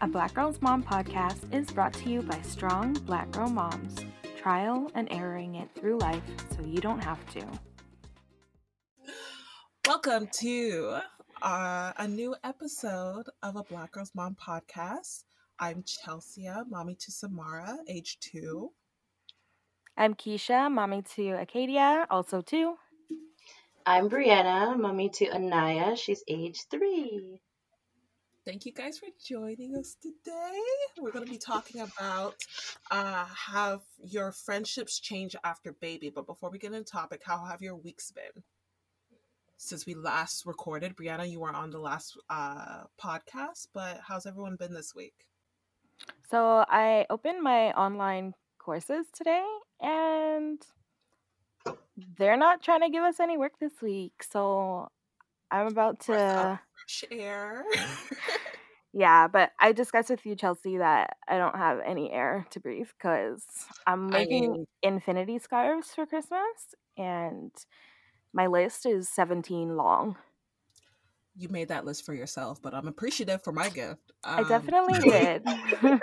A Black Girls Mom podcast is brought to you by strong black girl moms, trial and erroring it through life so you don't have to. Welcome to uh, a new episode of a Black Girls Mom podcast. I'm Chelsea, mommy to Samara, age two. I'm Keisha, mommy to Acadia, also two. I'm Brianna, mommy to Anaya. She's age three. Thank you guys for joining us today. We're going to be talking about uh, have your friendships change after baby. But before we get into topic, how have your weeks been? Since we last recorded, Brianna, you were on the last uh, podcast, but how's everyone been this week? So I opened my online courses today and they're not trying to give us any work this week. So I'm about to fresh air. Yeah, but I discussed with you, Chelsea, that I don't have any air to breathe because I'm I making mean, infinity scarves for Christmas and my list is 17 long. you made that list for yourself, but I'm appreciative for my gift. I Um, definitely did.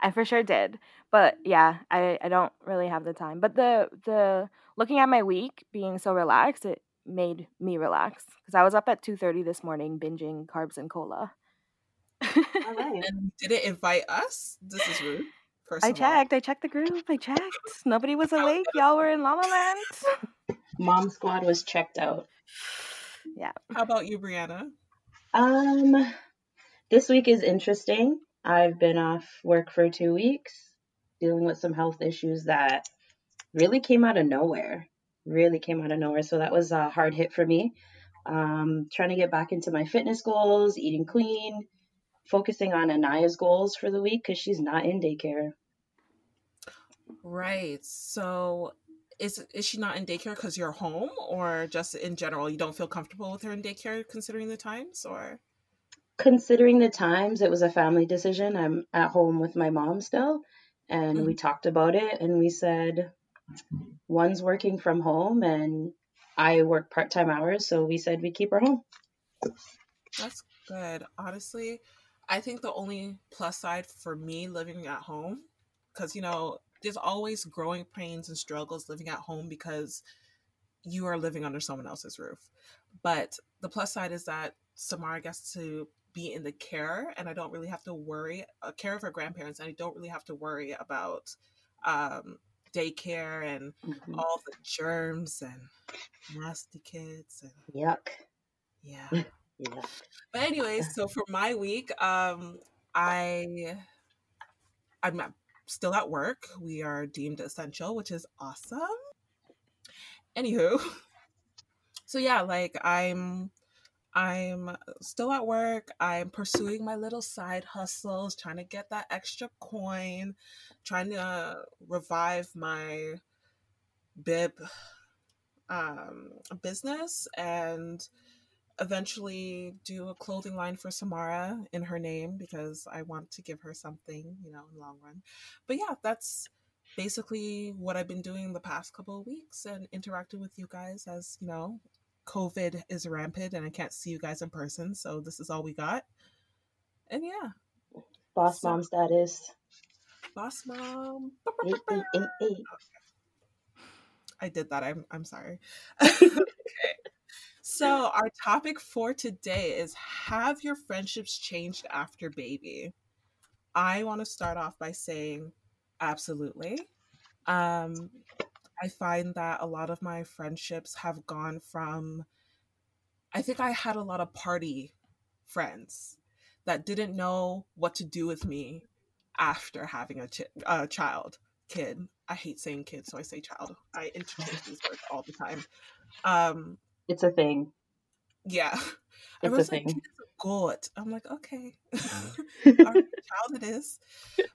I for sure did. But yeah, I, I don't really have the time. But the the looking at my week being so relaxed, it made me relax because I was up at 2:30 this morning binging carbs and cola. All right. and did it invite us. This is rude. I of all, checked. I checked the group. I checked. Nobody was awake. Y'all were in La La Land. Mom squad was checked out. Yeah. how about you, Brianna? Um, this week is interesting. I've been off work for two weeks, dealing with some health issues that really came out of nowhere. Really came out of nowhere. So that was a hard hit for me. Um, trying to get back into my fitness goals, eating clean, focusing on Anaya's goals for the week because she's not in daycare. Right. So, is is she not in daycare because you're home, or just in general you don't feel comfortable with her in daycare considering the times, or? Considering the times, it was a family decision. I'm at home with my mom still, and we Mhm. talked about it and we said one's working from home and I work part-time hours, so we said we keep her home. That's good. Honestly, I think the only plus side for me living at home, because you know, there's always growing pains and struggles living at home because you are living under someone else's roof. But the plus side is that Samara gets to be in the care, and I don't really have to worry uh, care of her grandparents, and I don't really have to worry about um, daycare and Mhm. all the germs and nasty kids and Yuck. yeah. Yeah. But anyways, so for my week, um, I I'm still at work. We are deemed essential, which is awesome. Anywho, so yeah, like I'm I'm still at work. I'm pursuing my little side hustles, trying to get that extra coin, trying to revive my bib um, business and eventually do a clothing line for Samara in her name because I want to give her something, you know, in the long run. But yeah, that's basically what I've been doing the past couple of weeks and interacting with you guys as, you know, COVID is rampant and I can't see you guys in person. So this is all we got. And yeah, Boss so mom status. boss mom. Eight, eight, eight, eight. I did that. I'm I'm sorry. okay. So our topic for today is have your friendships changed after baby? I want to start off by saying absolutely. Um I find that a lot of my friendships have gone from I think I had a lot of party friends that didn't know what to do with me after having a, a child, kid. I hate saying kid, so I say child. I interchange these words all the time. Um, It's a thing. yeah. It's a like, thing. a goat. I'm like, okay. Right, child it is.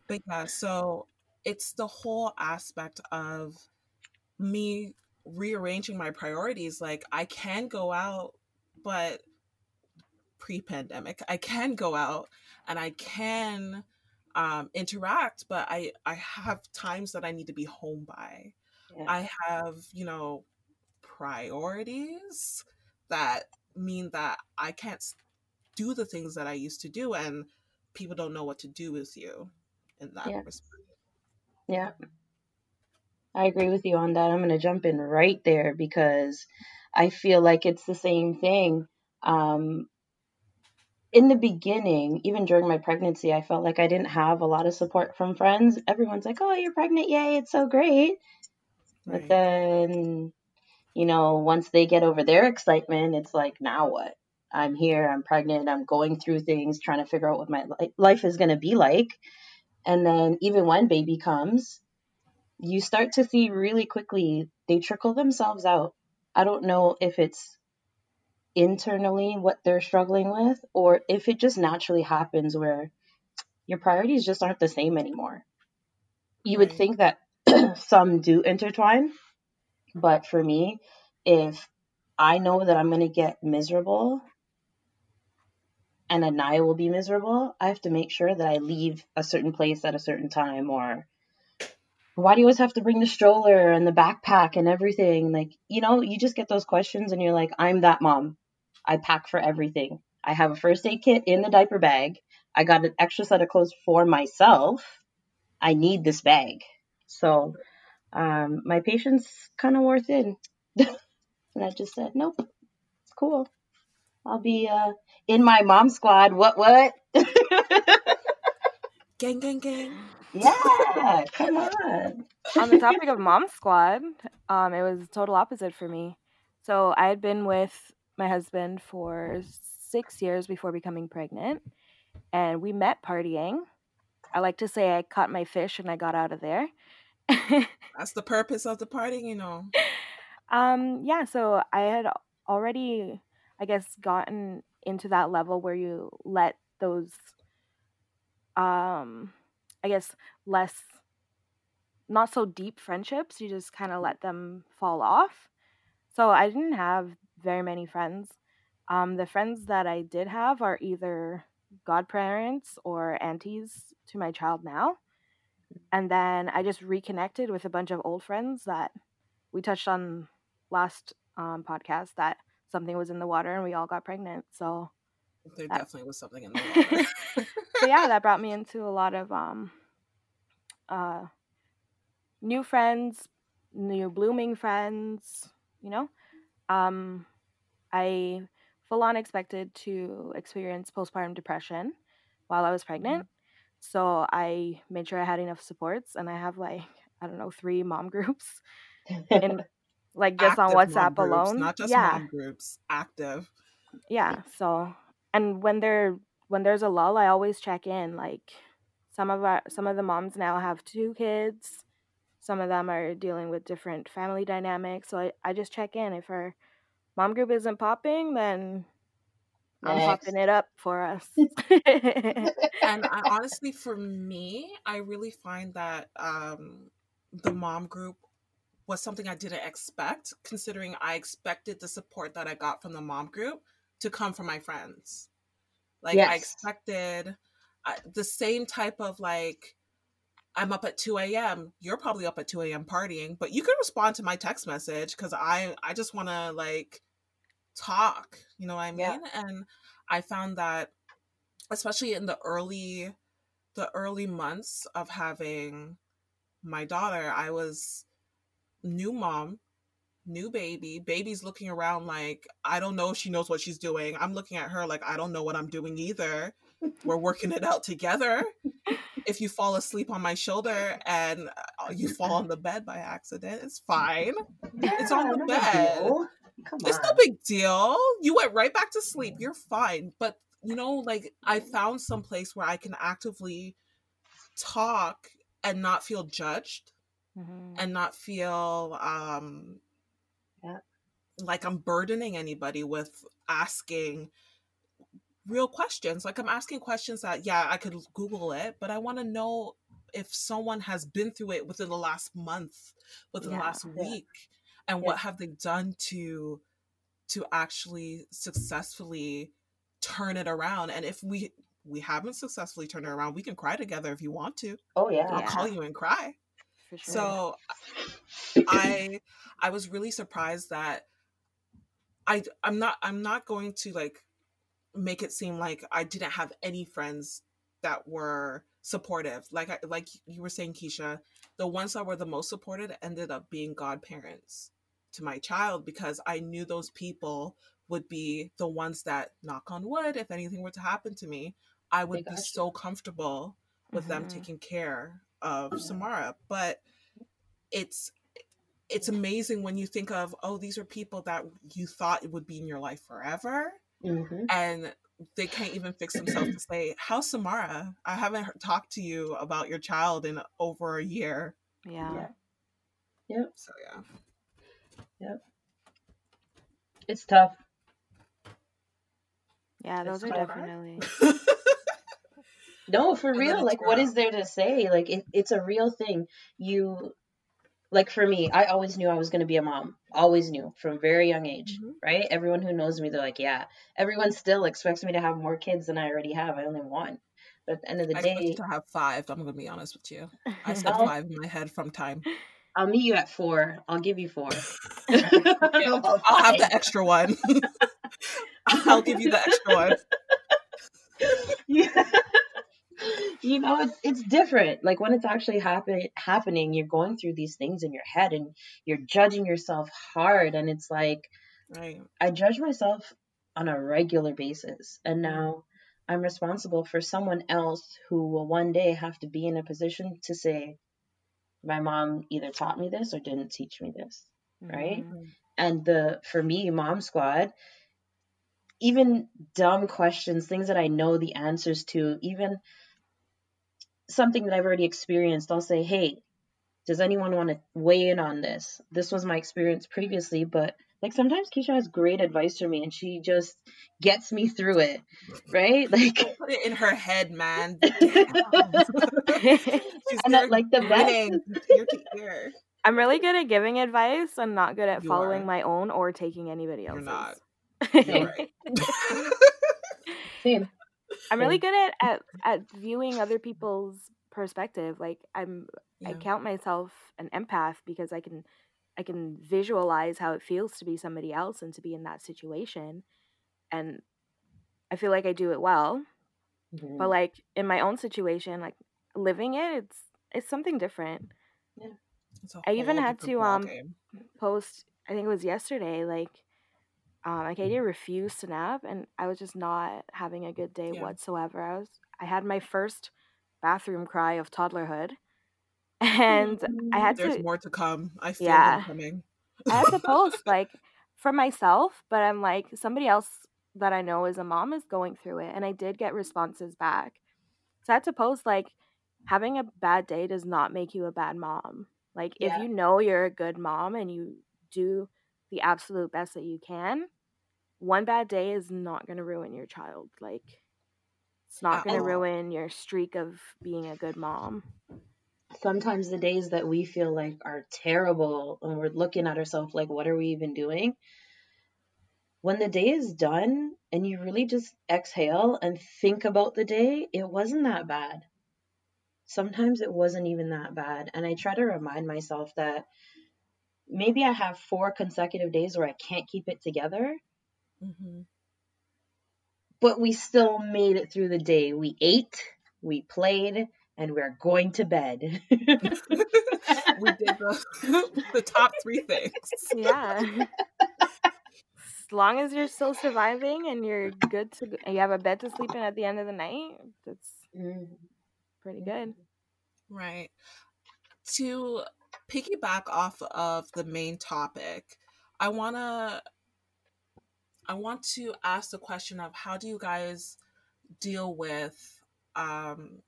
But yeah, so it's the whole aspect of me rearranging my priorities. Like, I can go out, but pre pandemic, I can go out and I can um, interact, but I, I have times that I need to be home by. Yeah. I have, you know, priorities that mean that I can't do the things that I used to do and people don't know what to do with you in that Yeah. respect. Yeah. I agree with you on that. I'm going to jump in right there because I feel like it's the same thing. Um, in the beginning, even during my pregnancy, I felt like I didn't have a lot of support from friends. Everyone's like, oh, you're pregnant. Yay, it's so great. But then, you know, once they get over their excitement, it's like, now what? I'm here, I'm pregnant, I'm going through things, trying to figure out what my li- life is going to be like. And then, even when baby comes, you start to see really quickly they trickle themselves out. I don't know if it's internally what they're struggling with or if it just naturally happens where your priorities just aren't the same anymore. You would think that some do intertwine, but for me, if I know that I'm going to get miserable and Anaya will be miserable, I have to make sure that I leave a certain place at a certain time or why do you always have to bring the stroller and the backpack and everything? Like, you know, you just get those questions and you're like, I'm that mom. I pack for everything. I have a first aid kit in the diaper bag. I got an extra set of clothes for myself. I need this bag. So, um, my patience kind of wore thin. and I just said, nope, it's cool. I'll be uh, in my mom squad. What, what? Gang, gang, gang. yeah, come on. on the topic of mom squad, um, it was total opposite for me. So I had been with my husband for six years before becoming pregnant, and we met partying. I like to say I caught my fish and I got out of there. That's the purpose of the party, you know. um, yeah, so I had already, I guess, gotten into that level where you let those, um, I guess, less not so deep friendships, you just kind of let them fall off. So I didn't have very many friends. Um, the friends that I did have are either godparents or aunties to my child now. And then I just reconnected with a bunch of old friends that we touched on last um, podcast that something was in the water and we all got pregnant. So, There That- definitely was something in the water. so yeah, that brought me into a lot of um, uh, new friends, new blooming friends. You know, um, I full on expected to experience postpartum depression while I was pregnant. So I made sure I had enough supports, and I have like I don't know three mom groups in like just on Active mom WhatsApp groups, alone. Not just yeah, mom groups, active. yeah. So and when there when there's a lull, I always check in. Like some of our some of the moms now have two kids. Some of them are dealing with different family dynamics. So I, I just check in. If our mom group isn't popping, then I'm Next. popping it up for us. and I, honestly for me i really find that um the mom group was something i didn't expect considering i expected the support that i got from the mom group to come from my friends. Like i expected uh, the same type of like i'm up at 2 a.m you're probably up at 2 a.m partying but you can respond to my text message because i i just want to like talk you know what i mean? Yeah. and i found that especially in the early the early months of having my daughter i was new mom new baby baby's looking around like i don't know if she knows what she's doing i'm looking at her like i don't know what i'm doing either we're working it out together if you fall asleep on my shoulder and uh, you fall on the bed by accident it's fine It's on the bed. It's no big deal. You went right back to sleep. You're fine. But you know, like I found some place where I can actively talk and not feel judged Mhm. and not feel um Yeah. Like I'm burdening anybody with asking real questions. Like I'm asking questions that yeah, I could Google it, but I want to know if someone has been through it within the last month, within the Yeah. last Yeah. week, and Yeah. what have they done to to actually successfully turn it around? And if we we haven't successfully turned it around, we can cry together if you want to. Oh yeah. I'll call you and cry. For sure. So I I was really surprised that I I'm not I'm not going to like make it seem like I didn't have any friends that were supportive. Like I, like you were saying, Keisha, the ones that were the most supported ended up being godparents to my child because I knew those people would be the ones that knock on wood if anything were to happen to me i would be so comfortable with mm-hmm. them taking care of mm-hmm. samara but it's it's amazing when you think of oh these are people that you thought it would be in your life forever mm-hmm. and they can't even fix themselves to say how's samara i haven't talked to you about your child in over a year yeah yeah yep so yeah yep it's tough yeah, those are definitely. no, for real. Like, what is there to say? Like, it, it's a real thing. You, like, for me, I always knew I was going to be a mom. Always knew from very young age, mm-hmm. right? Everyone who knows me, they're like, yeah. Everyone still expects me to have more kids than I already have. I only have one. But at the end of the day, I day, to have five. I'm going to be honest with you. I said five in my head from time. I'll meet you at four. I'll give you four. yeah, I'll have the extra one. I'll give you the extra one. Yeah. You know, it's it's different. Like when it's actually happen happening, you're going through these things in your head and you're judging yourself hard and it's like right. I judge myself on a regular basis and now I'm responsible for someone else who will one day have to be in a position to say my mom either taught me this or didn't teach me this, right? Mm-hmm. And the for me, mom squad, even dumb questions, things that I know the answers to, even something that I've already experienced, I'll say, hey, does anyone want to weigh in on this? This was my experience previously, but like sometimes Keisha has great advice for me and she just gets me through it, right? Like put it in her head, man. and that, like the best. I'm really good at giving advice. I'm not good at you following are. my own or taking anybody else's. You're not. Same. I'm really good at, at at viewing other people's perspective. Like I'm yeah. I count myself an empath because I can I can visualize how it feels to be somebody else and to be in that situation. And I feel like I do it well. Mm-hmm. But like in my own situation, like living it, it's it's something different. Yeah. I even had to um game. post I think it was yesterday, like um, like I refused to nap, and I was just not having a good day yeah. whatsoever. I was I had my first bathroom cry of toddlerhood, and I had There's to. There's more to come. I feel yeah, coming. I had to post like for myself, but I'm like somebody else that I know as a mom is going through it, and I did get responses back. So I had to post like having a bad day does not make you a bad mom. Like yeah. if you know you're a good mom and you do the absolute best that you can, one bad day is not going to ruin your child. Like, it's not going to ruin your streak of being a good mom. Sometimes the days that we feel like are terrible and we're looking at ourselves like, what are we even doing? When the day is done and you really just exhale and think about the day, it wasn't that bad. Sometimes it wasn't even that bad. And I try to remind myself that maybe I have four consecutive days where I can't keep it together Mm-hmm. But we still made it through the day. We ate, we played, and we're going to bed. we did the, the top three things. Yeah. as long as you're still surviving and you're good to you have a bed to sleep in at the end of the night, that's mm-hmm. pretty good. Right. To piggyback off of the main topic, I want to I want to ask the question of how do you guys deal with um,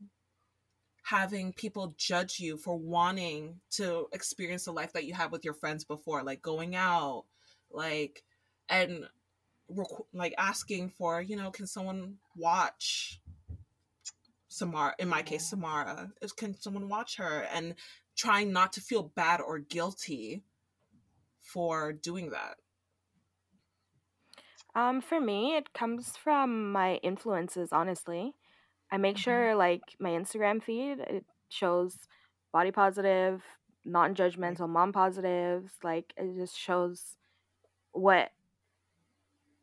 having people judge you for wanting to experience the life that you had with your friends before, like going out, like, and like asking for, you know, can someone watch Samara? In my case, Samara, is can someone watch her? And trying not to feel bad or guilty for doing that. Um, for me, it comes from my influences, honestly. I make mm-hmm. sure like my Instagram feed it shows body positive, non-judgmental mom positives, like it just shows what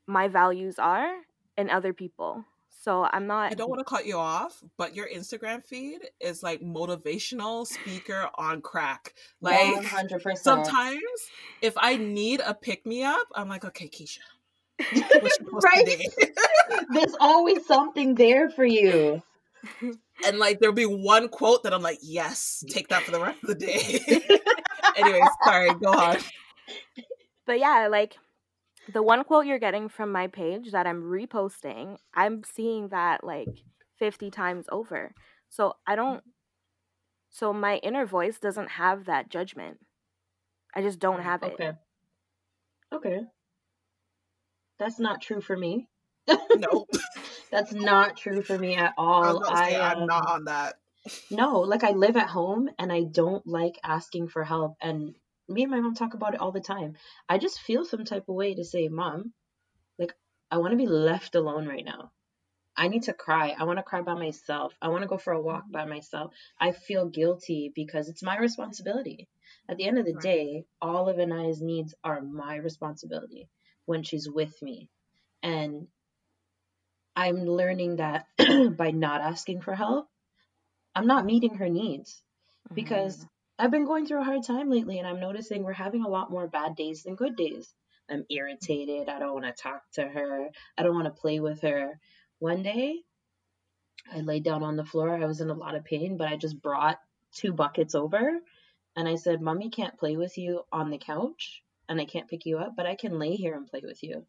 my values are in other people. So I'm not. I don't want to cut you off, but your Instagram feed is like motivational speaker on crack. Like 100%. sometimes if I need a pick me up, I'm like, okay, Keisha. right? There's always something there for you. And like there'll be one quote that I'm like, yes, take that for the rest of the day. Anyways, sorry, go on. But yeah, like the one quote you're getting from my page that I'm reposting, I'm seeing that like 50 times over. So I don't, so my inner voice doesn't have that judgment. I just don't mm, have it. Okay. That's not true for me. No. That's not true for me at all. I, am not um, on that. No, like I live at home and I don't like asking for help. And me and my mom talk about it all the time. I just feel some type of way to say, Mom, like, I want to be left alone right now. I need to cry. I want to cry by myself. I want to go for a walk mm-hmm. by myself. I feel guilty because it's my responsibility. At the end of the day, all of Anaya's needs are my responsibility when she's with me. And I'm learning that by not asking for help, I'm not meeting her needs because mm-hmm. I've been going through a hard time lately and I'm noticing we're having a lot more bad days than good days. I'm irritated. I don't want to talk to her. I don't want to play with her. One day, I laid down on the floor. I was in a lot of pain, but I just brought two buckets over and I said, Mommy can't play with you on the couch and I can't pick you up, but I can lay here and play with you.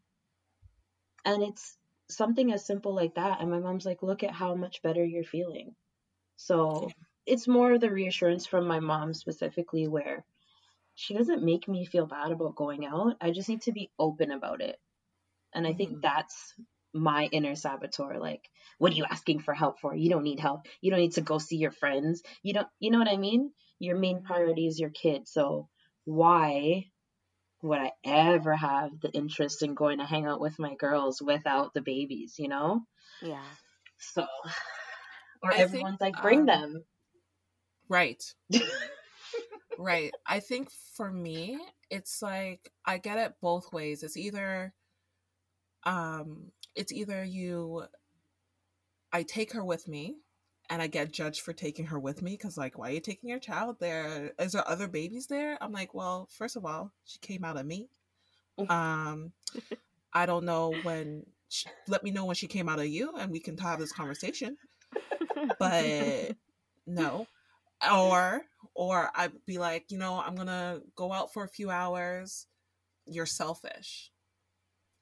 And it's something as simple like that. And my mom's like, Look at how much better you're feeling. So it's more the reassurance from my mom specifically where she doesn't make me feel bad about going out. I just need to be open about it. And I think mm-hmm. that's my inner saboteur. Like, what are you asking for help for? You don't need help. You don't need to go see your friends. You don't, you know what I mean? Your main priority is your kid. So why would I ever have the interest in going to hang out with my girls without the babies, you know? Yeah. So, or I everyone's think, like, bring um, them. Right. right. I think for me, it's like I get it both ways. It's either um it's either you I take her with me and I get judged for taking her with me because like why are you taking your child there? Is there other babies there? I'm like, well, first of all, she came out of me. Um I don't know when she, let me know when she came out of you and we can have this conversation. But no or or I'd be like, you know, I'm gonna go out for a few hours. You're selfish.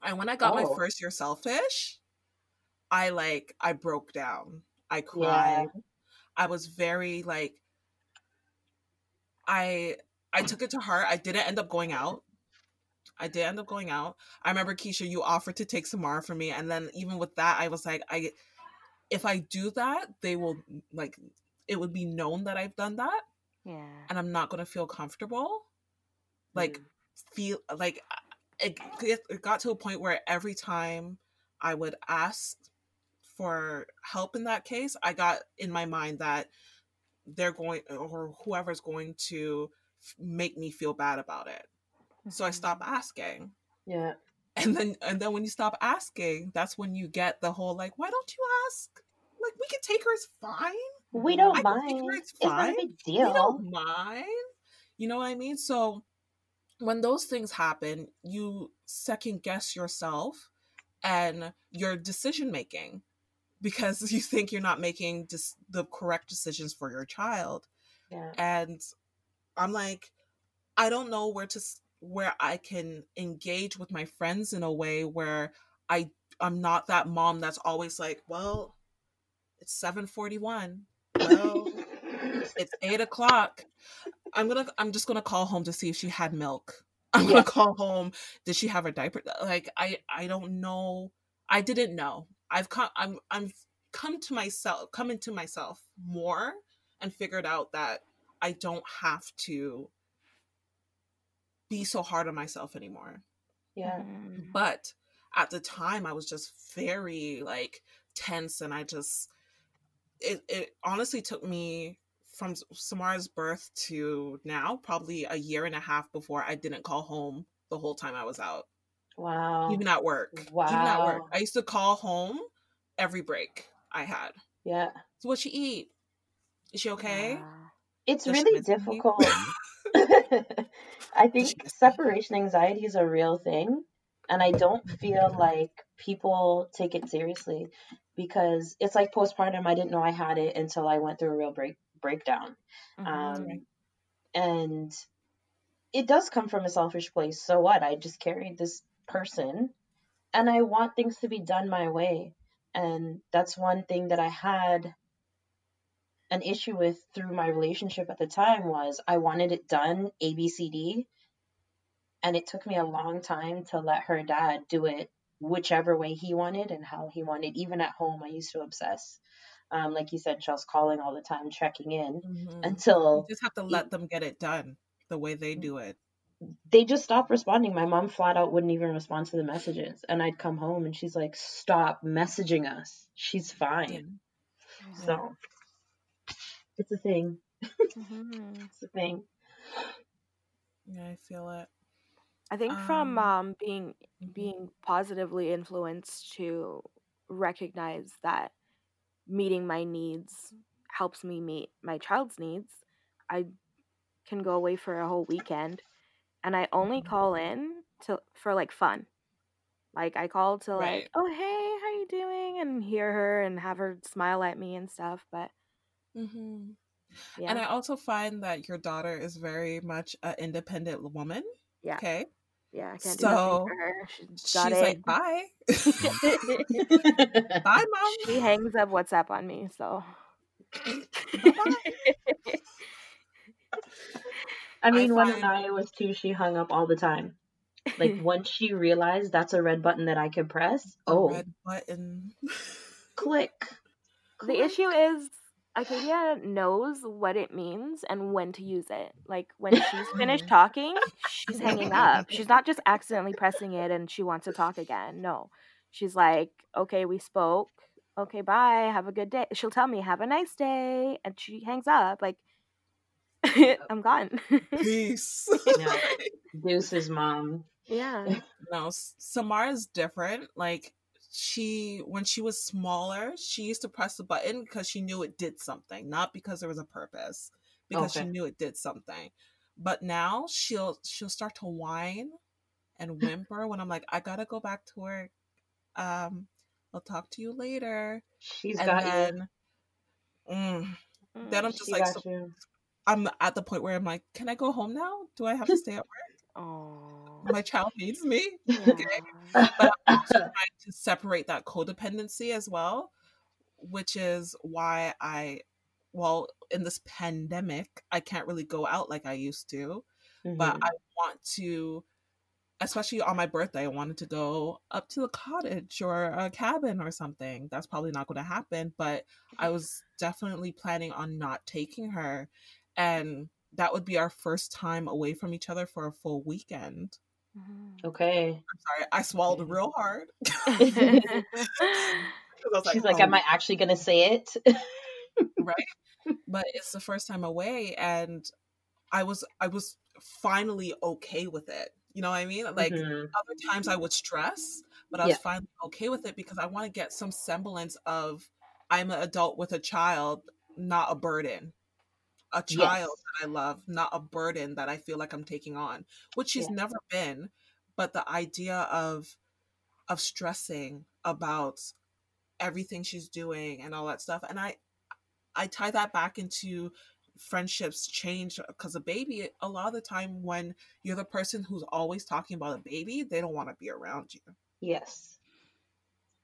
And when I got oh. my first "You're selfish," I like I broke down. I cried. Yeah. I was very like I I took it to heart. I didn't end up going out. I did end up going out. I remember Keisha, you offered to take Samara for me, and then even with that, I was like, I if I do that, they will like it would be known that I've done that. Yeah. And I'm not going to feel comfortable. Like, mm. feel like it, it got to a point where every time I would ask for help in that case, I got in my mind that they're going or whoever's going to make me feel bad about it. So I stopped mm-hmm. asking. Yeah. And then and then when you stop asking, that's when you get the whole like, why don't you ask? Like we can take her as fine. We don't I mind. It's, it's not a big deal. We don't mind. You know what I mean? So when those things happen, you second guess yourself and your decision making because you think you're not making dis- the correct decisions for your child. Yeah. And I'm like, I don't know where to where I can engage with my friends in a way where I I'm not that mom that's always like, well, it's 741 well, it's eight o'clock. I'm gonna. I'm just gonna call home to see if she had milk. I'm gonna call home. Did she have her diaper? Like I. I don't know. I didn't know. I've come. I'm. I'm come to myself. Come into myself more and figured out that I don't have to be so hard on myself anymore. Yeah. Mm. But at the time, I was just very like tense, and I just it, it honestly took me from Samara's birth to now, probably a year and a half before I didn't call home the whole time I was out. Wow. Even at work. Wow. Even at work. I used to call home every break I had. Yeah. So what she eat? Is she okay? Wow. It's Does really difficult. I think she miss me? separation anxiety is a real thing, and I don't feel like people take it seriously because it's like postpartum. I didn't know I had it until I went through a real break breakdown. Mhm. Um, Right. and it does come from a selfish place. So what? I just carried this person and I want things to be done my way. And that's one thing that I had an issue with through my relationship at the time was I wanted it done ABCD and it took me a long time to let her dad do it whichever way he wanted and how he wanted. Even at home I used to obsess. Um, like you said, Chels calling all the time, checking in Mhm. You just have to let them get it done the way they do it. They just stopped responding. My mom flat out wouldn't even respond to the messages. And I'd come home and she's like, Stop messaging us. She's fine. Yeah. So it's a thing. Mhm. It's a thing. Yeah, I feel it. I think from Um, um, being mhm. being positively influenced to recognize that meeting my needs helps me meet my child's needs. I can go away for a whole weekend and I only Mhm. call in to for like fun. Like I call to like, Right. "Oh, hey, how you doing?" and hear her and have her smile at me and stuff, but mm-hmm. yeah. And I also find that your daughter is very much an independent woman. yeah. Okay. Yeah, I can't do So for her. She's got she's it. like, bye. bye, mom. she hangs up WhatsApp on me, so Bye bye. I I mean, when find Anaya was two, she hung up all the time. Like once she realized that's a red button that I could press, oh, red button. click. the click. issue is Acadia knows what it means and when to use it. Like when she's finished talking, she's hanging up. She's not just accidentally pressing it and she wants to talk again. No. She's like, "Okay, we spoke. Okay, bye. Have a good day." She'll tell me, "Have a nice day." And she hangs up like I'm gone. Peace. Yeah. Deuce's mom. yeah. no, S- Samara's different. Like she, when she was smaller, she used to press the button because she knew it did something, not because there was a purpose, because she knew it did something. But now she'll she'll start to whine and whimper when I'm like, I gotta go back to work. Um, I'll talk to you later. She's And got you. then, mm, then I'm just She like, got so you. I'm at the point where I'm like, can I go home now? Do I have to stay at work? Oh. My child needs me. Yeah. Okay. But I'm also trying to separate that codependency as well, which is why I, well, in this pandemic, I can't really go out like I used to, but Mhm. I want to, especially on my birthday, I wanted to go up to a cottage or a cabin or something. That's probably not going to happen, but I was definitely planning on not taking her. And that would be our first time away from each other for a full weekend. Mhm. Okay. I'm sorry, I swallowed real hard. She's 'Cause I was like, like, "Oh, am I actually gonna say it? right but it's the first time away and i was i was finally okay with it you know what i mean like Mhm. other times i would stress but i was Yeah. finally okay with it because i want to get some semblance of i'm an adult with a child not a burden a child Yes. that i love not a burden that i feel like i'm taking on which she's Yeah. never been but the idea of of stressing about everything she's doing and all that stuff and i i tie that back into friendships change because a baby a lot of the time when you're the person who's always talking about a baby they don't want to be around you Yes.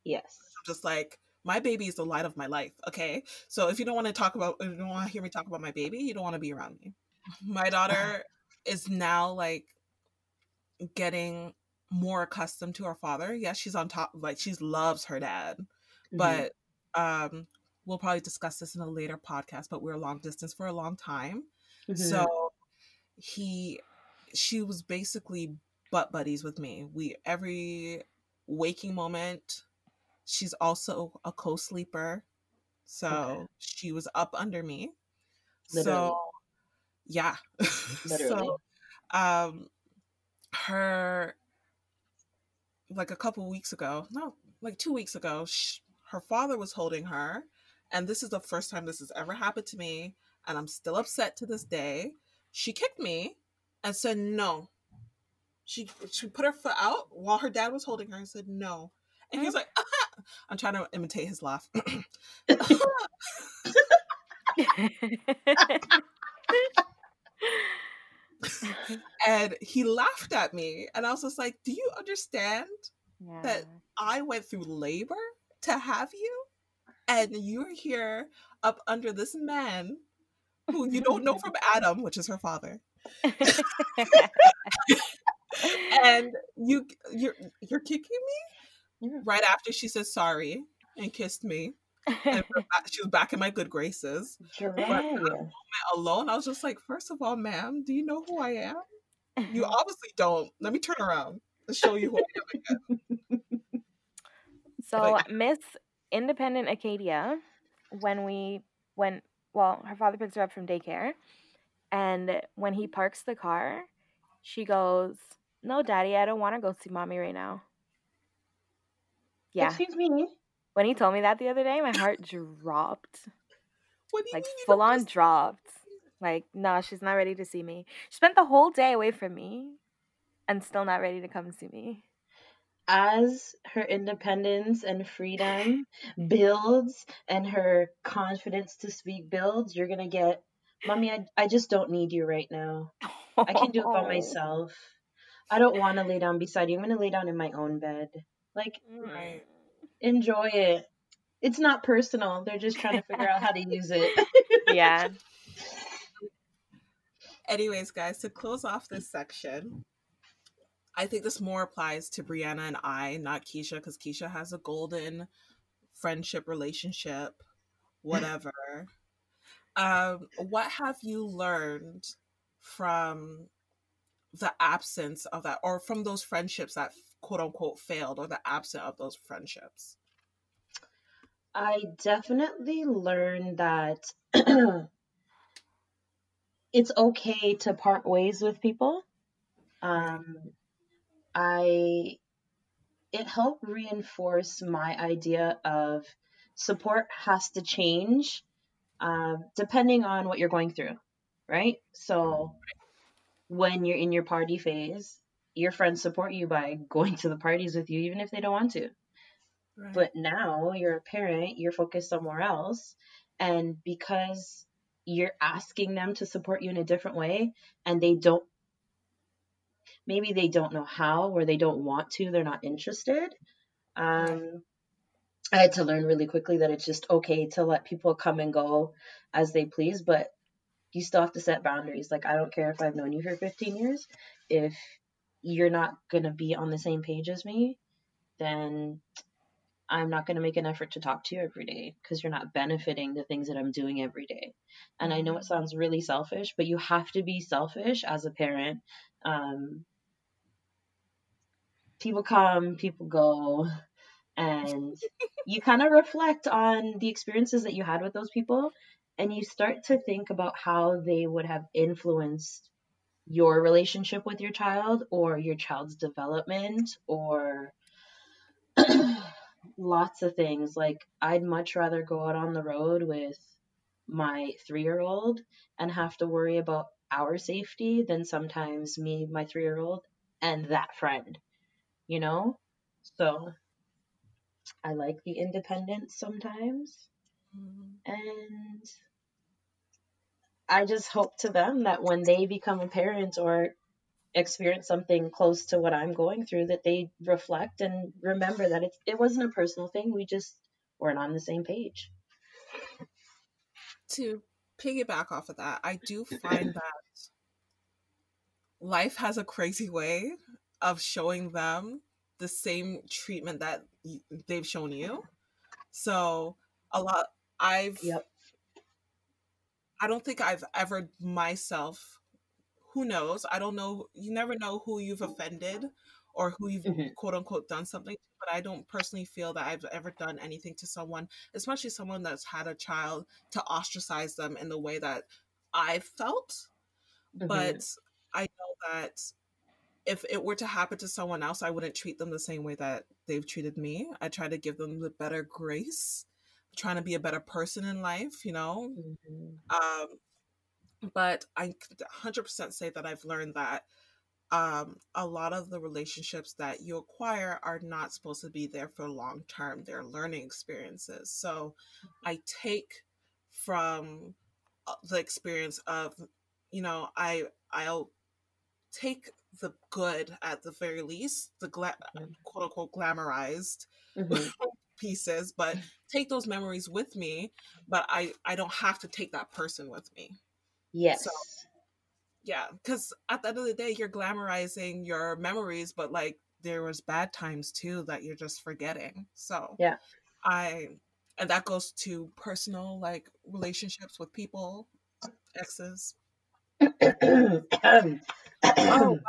Yes. just like my baby is the light of my life okay? So if you don't want to talk about if you don't want to hear me talk about my baby you don't want to be around me. My daughter is now like getting more accustomed to her father. Yes she's on top like she loves her dad Mhm. but um we'll probably discuss this in a later podcast but we were long distance for a long time. Mhm. so he she was basically butt buddies with me. We every waking moment she's also a co-sleeper so Okay. she was up under me Literally. so yeah Literally. so um her like a couple weeks ago, no, like two weeks ago, sh- her father was holding her, and this is the first time this has ever happened to me, and I'm still upset to this day. She kicked me and said no. She she put her foot out while her dad was holding her and said no. And he's like, I'm trying to imitate his laugh. and he laughed at me, and I was just like, Do you understand yeah. that I went through labor to have you? And you're here up under this man who you don't know from Adam, which is her father. and you you're you're kicking me Mm-hmm. right after she said sorry and kissed me and she was back in my good graces. But alone i was just like first of all ma'am do you know who i am? You obviously don't. Let me turn around and show you who i am again. So miss independent acadia when we when well her father picks her up from daycare and when he parks the car she goes no, daddy, I don't want to go see mommy right now. Yeah. Excuse me. When he told me that the other day, my heart dropped. like full on dropped. Like, no, she's not ready to see me. She spent the whole day away from me and still not ready to come see me. As her independence and freedom builds and her confidence to speak builds, you're going to get, Mommy, I, I just don't need you right now. I can do it by myself. I don't want to lay down beside you. I'm going to lay down in my own bed. Like, right. enjoy it. It's not personal. They're just trying to figure out how to use it. yeah. Anyways, guys, to close off this section, I think this more applies to Brianna and I, not Keisha, because Keisha has a golden friendship relationship, whatever. um, what have you learned from the absence of that or from those friendships that quote unquote failed or the absence of those friendships? I definitely learned that it's okay to part ways with people. Um i it helped reinforce my idea of support has to change uh, depending on what you're going through right? So when you're in your party phase, your friends support you by going to the parties with you, even if they don't want to. Right. But now you're a parent, you're focused somewhere else. And because you're asking them to support you in a different way and they don't, maybe they don't know how or they don't want to, they're not interested. Um, I had to learn really quickly that it's just okay to let people come and go as they please, but you still have to set boundaries. Like I don't care if I've known you for 15 years, if you're not going to be on the same page as me, then I'm not going to make an effort to talk to you every day because you're not benefiting the things that I'm doing every day. And I know it sounds really selfish, but you have to be selfish as a parent. Um, people come, people go, and you kind of reflect on the experiences that you had with those people and you start to think about how they would have influenced your relationship with your child or your child's development or lots of things. Like, I'd much rather go out on the road with my three year old and have to worry about our safety than sometimes me, my three year old, and that friend, you know? So I like the independence sometimes. Mm-hmm. And I just hope to them that when they become a parent or experience something close to what I'm going through, that they reflect and remember that it, it wasn't a personal thing. We just weren't on the same page. To piggyback off of that, I do find that life has a crazy way of showing them the same treatment that they've shown you. So a lot I've yep. I don't think I've ever myself, who knows? I don't know. You never know who you've offended or who you've mm-hmm. quote unquote done something to, but I don't personally feel that I've ever done anything to someone, especially someone that's had a child, to ostracize them in the way that I felt. Mm-hmm. But I know that if it were to happen to someone else, I wouldn't treat them the same way that they've treated me. I try to give them the better grace, trying to be a better person in life, you know. Mm-hmm. Um, but I 100% say that I've learned that um, a lot of the relationships that you acquire are not supposed to be there for long term. They're learning experiences. So I take from uh, the experience of, you know, I I'll take the good at the very least, the gla- mm-hmm. quote unquote glamorized mm-hmm. pieces, but take those memories with me. But I I don't have to take that person with me. Yes. So, yeah, because at the end of the day, you're glamorizing your memories, but like there was bad times too that you're just forgetting. So yeah, I and that goes to personal like relationships with people, exes. oh wow!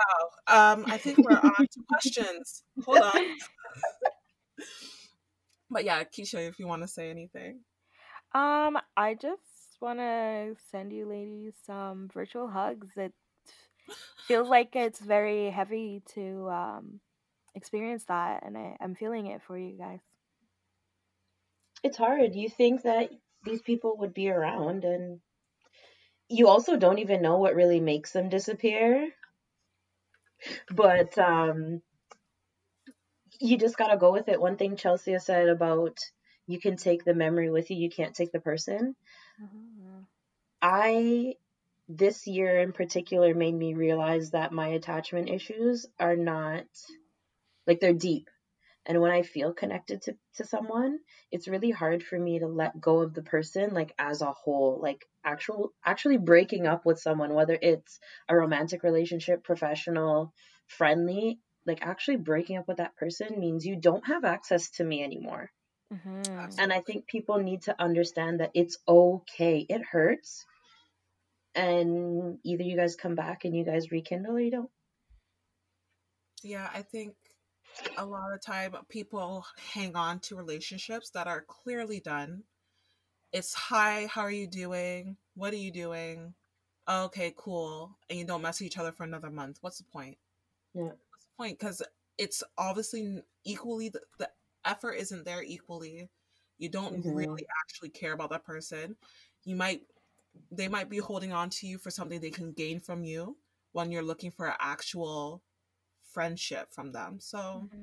Um, I think we're on to questions. Hold on. but yeah, Keisha, if you want to say anything. Um, I just want to send you ladies some virtual hugs. It feels like it's very heavy to um, experience that, and I, I'm feeling it for you guys. It's hard. You think that these people would be around, and you also don't even know what really makes them disappear. But um, you just gotta go with it. One thing Chelsea said about you can take the memory with you, you can't take the person. Mm-hmm. I this year in particular made me realize that my attachment issues are not like they're deep. And when I feel connected to, to someone, it's really hard for me to let go of the person like as a whole. Like actual actually breaking up with someone, whether it's a romantic relationship, professional, friendly, like actually breaking up with that person means you don't have access to me anymore. Mm-hmm. And I think people need to understand that it's okay. It hurts. And either you guys come back and you guys rekindle or you don't. Yeah, I think a lot of time people hang on to relationships that are clearly done. It's hi, how are you doing? What are you doing? okay, cool. And you don't mess with each other for another month. What's the point? Yeah. Point? Because it's obviously equally the, the effort isn't there equally. You don't mm-hmm. really actually care about that person. You might they might be holding on to you for something they can gain from you when you're looking for actual friendship from them. So mm-hmm.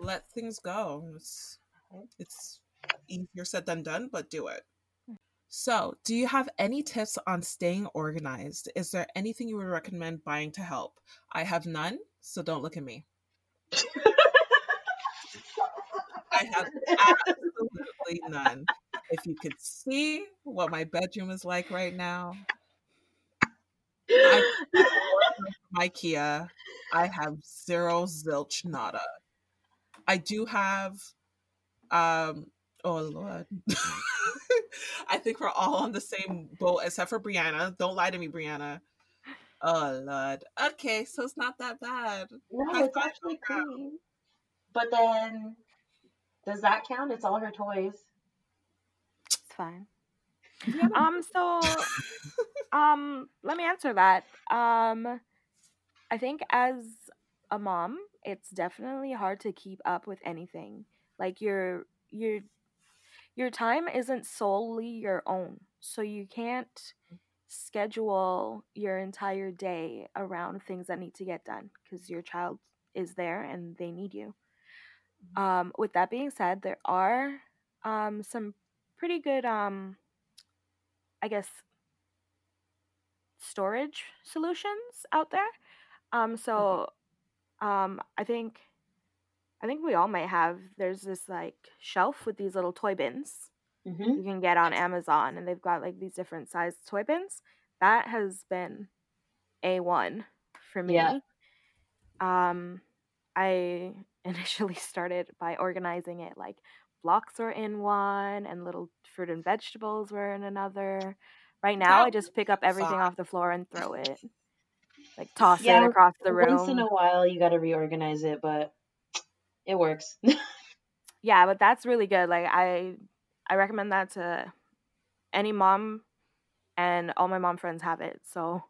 let things go. It's it's easier said than done, but do it. So, do you have any tips on staying organized? Is there anything you would recommend buying to help? I have none, so don't look at me. I have absolutely none. If you could see what my bedroom is like right now, I IKEA. I have zero zilch nada. I do have um oh lord. I think we're all on the same boat except for Brianna. Don't lie to me, Brianna. Oh lord. Okay, so it's not that bad. No, High it's actually clean. But then does that count? It's all her toys. It's fine. um so um let me answer that. Um I think as a mom, it's definitely hard to keep up with anything. Like your your your time isn't solely your own. So you can't schedule your entire day around things that need to get done because your child is there and they need you. Um, with that being said, there are um, some pretty good, um, I guess, storage solutions out there. Um, so um, I think I think we all might have. There's this like shelf with these little toy bins mm-hmm. you can get on Amazon, and they've got like these different sized toy bins. That has been a one for me. Yeah. Um, I initially started by organizing it like blocks were in one and little fruit and vegetables were in another. Right now, I just pick up everything off the floor and throw it, like toss yeah, it across the room. Once in a while, you got to reorganize it, but it works. yeah, but that's really good. Like I, I recommend that to any mom, and all my mom friends have it. So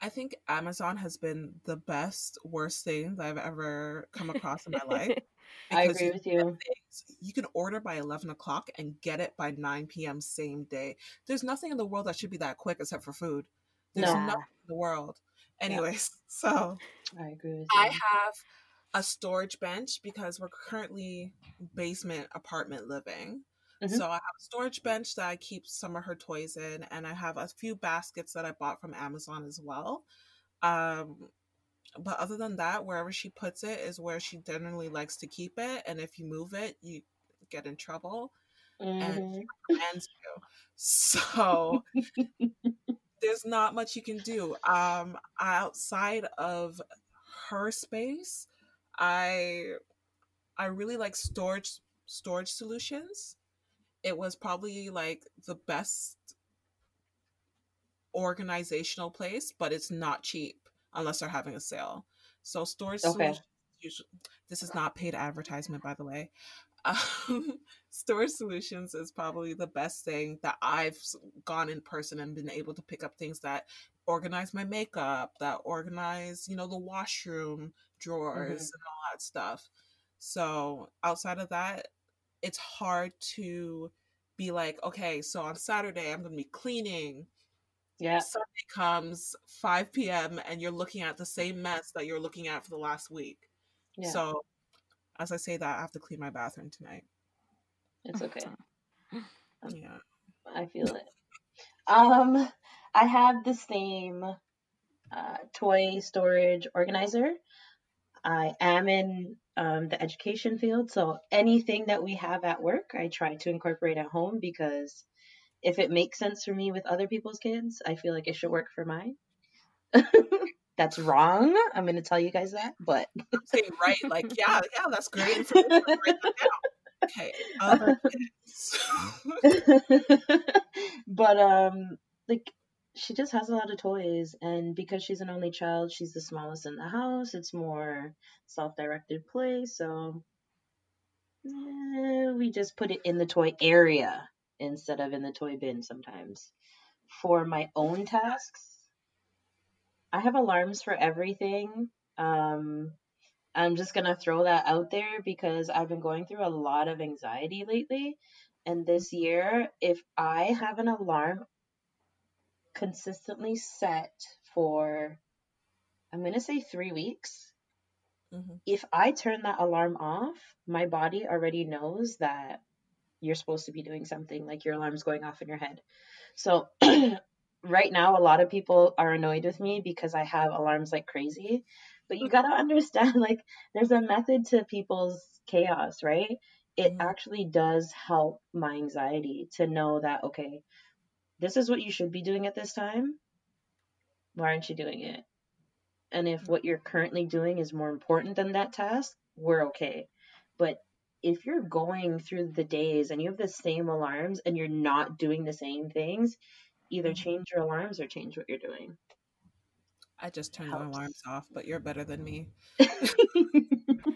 I think Amazon has been the best, worst thing that I've ever come across in my life. I because agree you with you. things, you can order by 11 o'clock and get it by 9 p.m. same day. There's nothing in the world that should be that quick except for food. There's No. Yeah. nothing in the world. Yeah. Anyways, so I agree with you. I have a storage bench because we're currently basement apartment living. Mhm. So I have a storage bench that I keep some of her toys in, and I have a few baskets that I bought from Amazon as well. Um, but other than that, wherever she puts it is where she generally likes to keep it, and if you move it, you get in trouble and Mhm. commands you. So there's not much you can do. Um, outside of her space, I I really like storage storage solutions. It was probably like the best organizational place, but it's not cheap unless they're having a sale. So storage Okay. solutions usually this is not paid advertisement by the way. Um, storage solutions is probably the best thing that I've gone in person and been able to pick up things that organize my makeup, that organize, you know, the washroom drawers Mhm. and all that stuff. So outside of that, it's hard to be like, okay, so on Saturday I'm gonna be cleaning. Yeah. Sunday comes 5 p.m. and you're looking at the same mess that you're looking at for the last week. Yeah. So as I say that, I have to clean my bathroom tonight. It's okay. Yeah. I feel it. Um, I have the same uh, toy storage organizer. I am in um, the education field, so anything that we have at work, I try to incorporate at home because if it makes sense for me with other people's kids, I feel like it should work for mine. That's wrong. I'm going to tell you guys that, but saying right, like, yeah, yeah, that's great. Okay. Other kids. but um like she just has a lot of toys and because she's an only child she's the smallest in the house. It's more self-directed play so eh, we just put it in the toy area instead of in the toy bin sometimes. For my own tasks i have alarms for everything. Um i'm just gonna throw that out there because i've been going through a lot of anxiety lately. And this year, if I have an alarm consistently set for, I'm going to say three weeks, Mhm. if I turn that alarm off, my body already knows that you're supposed to be doing something, like your alarm's going off in your head. So, right now, a lot of people are annoyed with me because I have alarms like crazy. But you got to understand, like, there's a method to people's chaos, right? It Mhm. actually does help my anxiety to know that, okay, this is what you should be doing at this time. Why aren't you doing it? And if what you're currently doing is more important than that task, we're okay. But if you're going through the days and you have the same alarms and you're not doing the same things, either Mhm. change your alarms or change what you're doing. I just turned my Helps. alarms off, but you're better than me.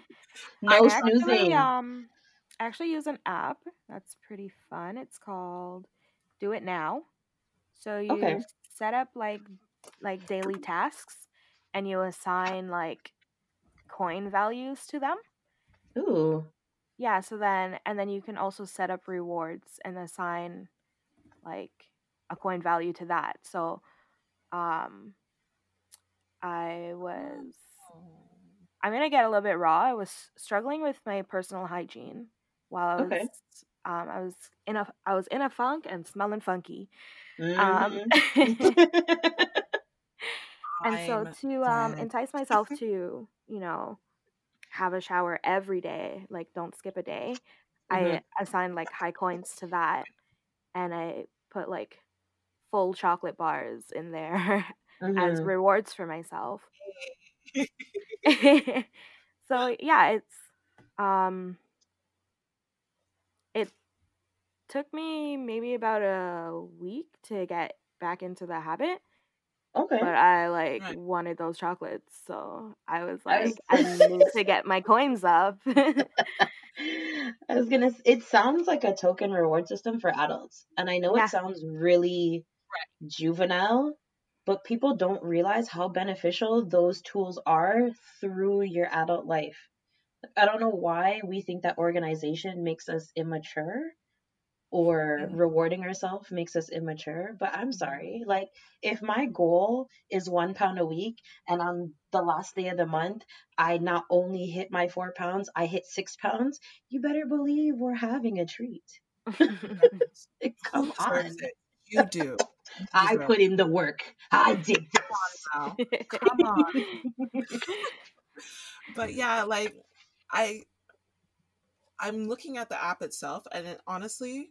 no I actually um I actually use an app that's pretty fun. It's called Do It Now. So you Okay. set up like like daily tasks and you assign like coin values to them. Ooh. Yeah, so then and then you can also set up rewards and assign like a coin value to that. So um I was I'm gonna get a little bit raw. I was struggling with my personal hygiene while I was Okay. um I was in a I was in a funk and smelling funky. Um Mhm. and so to um entice myself to, you know, have a shower every day, like don't skip a day, Mhm. I assigned like high coins to that and I put like full chocolate bars in there as Mhm. rewards for myself. so yeah, it's um it took me maybe about a week to get back into the habit, Okay. but I like Right. wanted those chocolates, so I was I was like, I need to get my coins up. I was gonna. It sounds like a token reward system for adults, and I know yeah, it sounds really juvenile, but people don't realize how beneficial those tools are through your adult life. I don't know why we think that organization makes us immature or Mhm. rewarding ourselves makes us immature. But I'm sorry. Like, if my goal is one pound a week and on the last day of the month, I not only hit my four pounds, I hit six pounds, you better believe we're having a treat. Who Come on. You do. You I put in the work. I did it now. Come on. but yeah, like I I'm looking at the app itself and it, honestly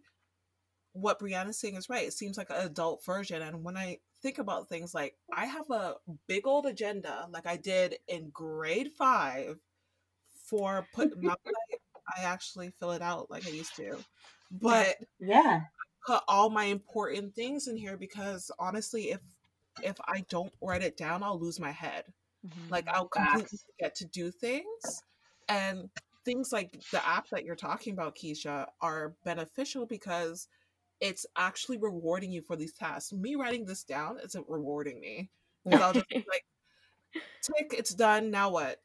what Brianna's saying is right. It seems like an adult version and when I think about things like I have a big old agenda like I did in grade 5 for put not that I, I actually fill it out like I used to. But Yeah. put all my important things in here because honestly if if I don't write it down I'll lose my head like mm-hmm. I'll completely Facts. forget to do things. And things like the app that you're talking about, Keisha, are beneficial because it's actually rewarding you for these tasks. Me writing this down isn't rewarding me. I'll just be like, tick, it's done. Now what?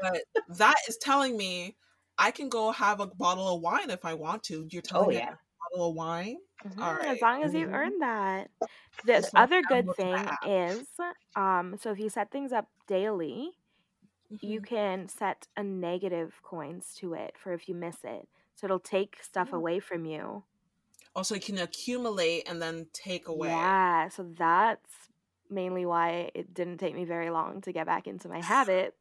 But that is telling me I can go have a bottle of wine if I want to. You're telling oh me yeah. have a bottle of wine? Mhm, All As long as you Mhm. earn that. The So other good thing is, um, so if you set things up daily, you Mhm. can set a negative coins to it for if you miss it. So it'll take stuff Oh. away from you. Also, you can accumulate and then take away. Yeah, so that's mainly why it didn't take me very long to get back into my habits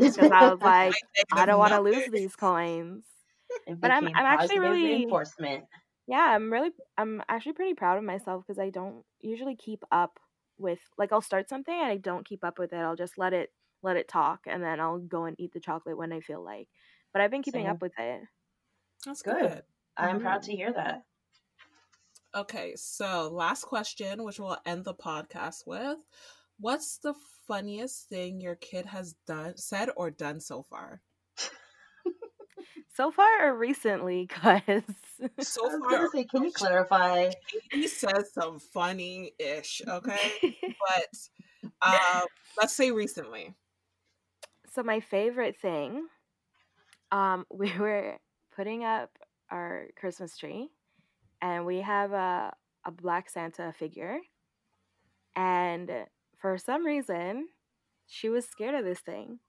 because I was like, I don't want to lose these coins. But I'm I'm actually really reinforcement. yeah, I'm really I'm actually pretty proud of myself because I don't usually keep up with like I'll start something and I don't keep up with it. I'll just let it let it talk and then I'll go and eat the chocolate when I feel like. But I've been keeping Same. up with it. That's Good. good. I'm proud Mhm. to hear that. Okay, so last question, which we'll end the podcast with. What's the funniest thing your kid has done, said, or done so far? So far or recently, cause So far, say, can you clarify? he says some funny ish, okay? But uh, let's say recently. So my favorite thing, um, we were putting up our Christmas tree, and we have a a black Santa figure, and for some reason, she was scared of this thing.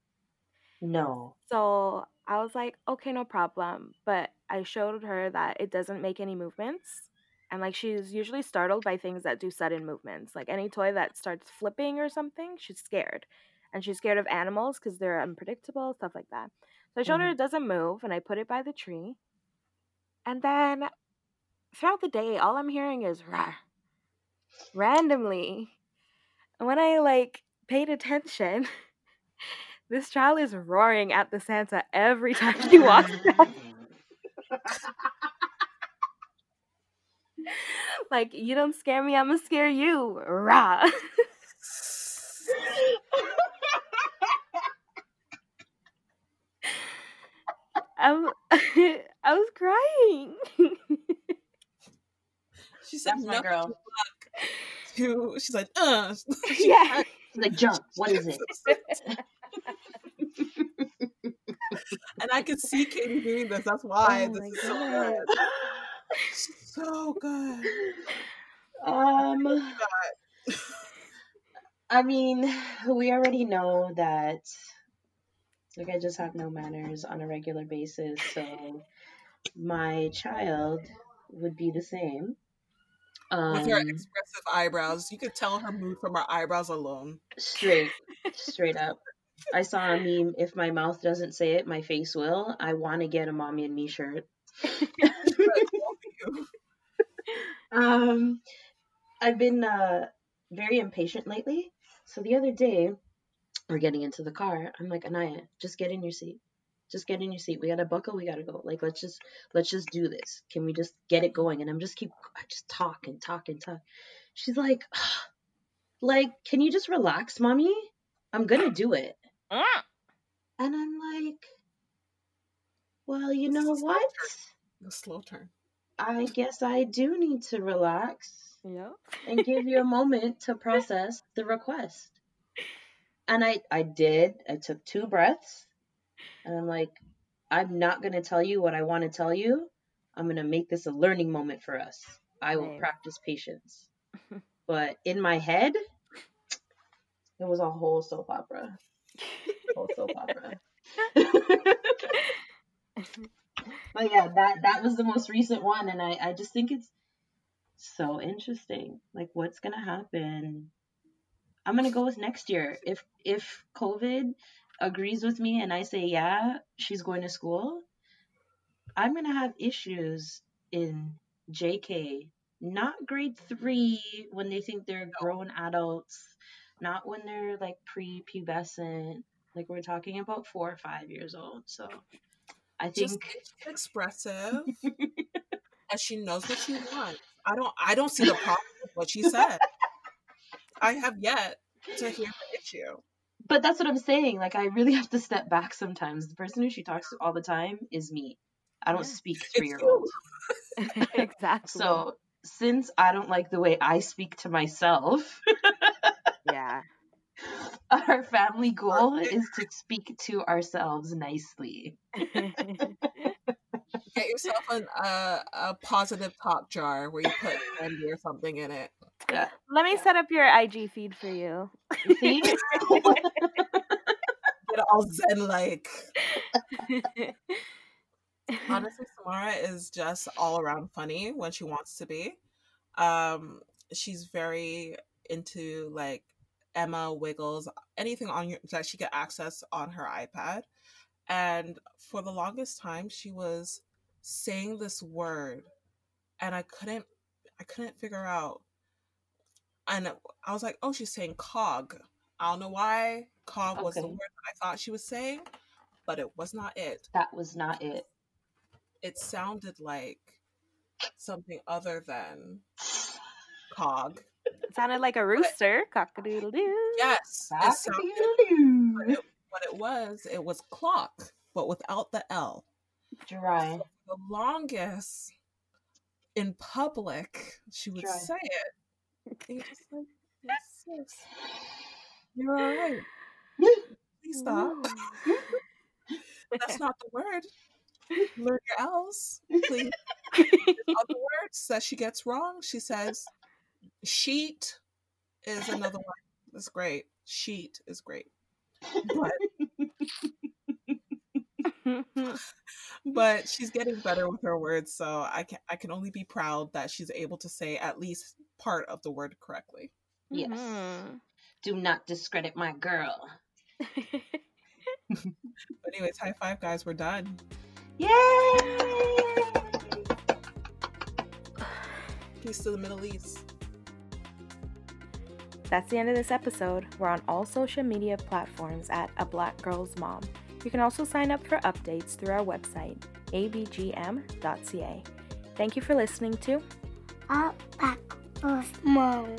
No. So I was like, okay, no problem. But I showed her that it doesn't make any movements. And like she's usually startled by things that do sudden movements. Like any toy that starts flipping or something, she's scared. And she's scared of animals because they're unpredictable, stuff like that. So I showed her Mhm. it doesn't move and I put it by the tree. And then throughout the day, all I'm hearing is rah, randomly. And when I like paid attention, this child is roaring at the Santa every time she walks past. Like, you don't scare me, I'm gonna scare you. Rah. I'm, I was crying. She said That's my no girl. to. She's like, uh. yeah. She's like, jump. What is it? and I could see Katie doing this. That's why Oh this my is so goodness. good. So good. um, I mean, we already know that like I just have no manners on a regular basis, so my child would be the same. With her Um, expressive eyebrows, you could tell her mood from her eyebrows alone. straight, straight up. I saw a meme. If my mouth doesn't say it, my face will. I want to get a mommy and me shirt. Um, I've been uh, very impatient lately. So the other day, we're getting into the car. I'm like, Anaya, just get in your seat. Just get in your seat. We gotta buckle. We gotta go. Like, let's just let's just do this. Can we just get it going? And I'm just keep I just talk and talk and talk. She's like, like, can you just relax, mommy? I'm gonna do it. Mm. And I'm like, well, you know what? The slow turn. I guess I do need to relax Yep. and give you a moment to process the request. And I, I did. I took two breaths and I'm like, I'm not going to tell you what I want to tell you. I'm going to make this a learning moment for us. I will Nice. practice patience. but in my head, it was a whole soap opera. Whole soap opera. but yeah, that that was the most recent one, and I I just think it's so interesting. Like, what's gonna happen? I'm gonna go with next year. If if COVID agrees with me and I say yeah, she's going to school, I'm gonna have issues in JK, not grade three when they think they're grown adults, not when they're like pre-pubescent. Like we're talking about four or five years old. So I think she's expressive, and she knows what she wants. I don't. I don't see the problem with what she said. I have yet to hear the issue. But that's what I'm saying. Like, I really have to step back sometimes. The person who she talks to all the time is me. I don't Yeah. speak three year olds. exactly. So, since I don't like the way I speak to myself, yeah. our family goal is to speak to ourselves nicely. Get yourself an, uh, a positive talk jar where you put candy or something in it. Let me set up your IG feed for you. See? Get all zen like. Honestly, Samara is just all around funny when she wants to be. Um, she's very into like Emma Wiggles, anything on your that she could access on her iPad. And for the longest time, she was saying this word, and I couldn't, I couldn't figure out. And I was like, "Oh, she's saying cog." I don't know why cog was the word that I thought she was saying, but it was not it that was not it. it sounded like something other than cog. It sounded like a rooster. Cock a doodle doo. Yes, it Cock-a-doodle-doo. what it was, it was clock, but without the L. Dry. The longest in public, she would Dry. say it. You're just like, sis, you're all right. Please stop. That's not the word. Learn your L's, please. Other words that she gets wrong, she says, sheet is another one. That's great. Sheet is great. But but she's getting better with her words, so I can I can only be proud that she's able to say at least part of the word correctly. Yes. Mhm. Do not discredit my girl. But anyways, high five guys, we're done. Yay! Peace to the Middle East. That's the end of this episode. We're on all social media platforms at A Black Girl's Mom. You can also sign up for updates through our website, abgm.ca. Thank you for listening to Up back, mom.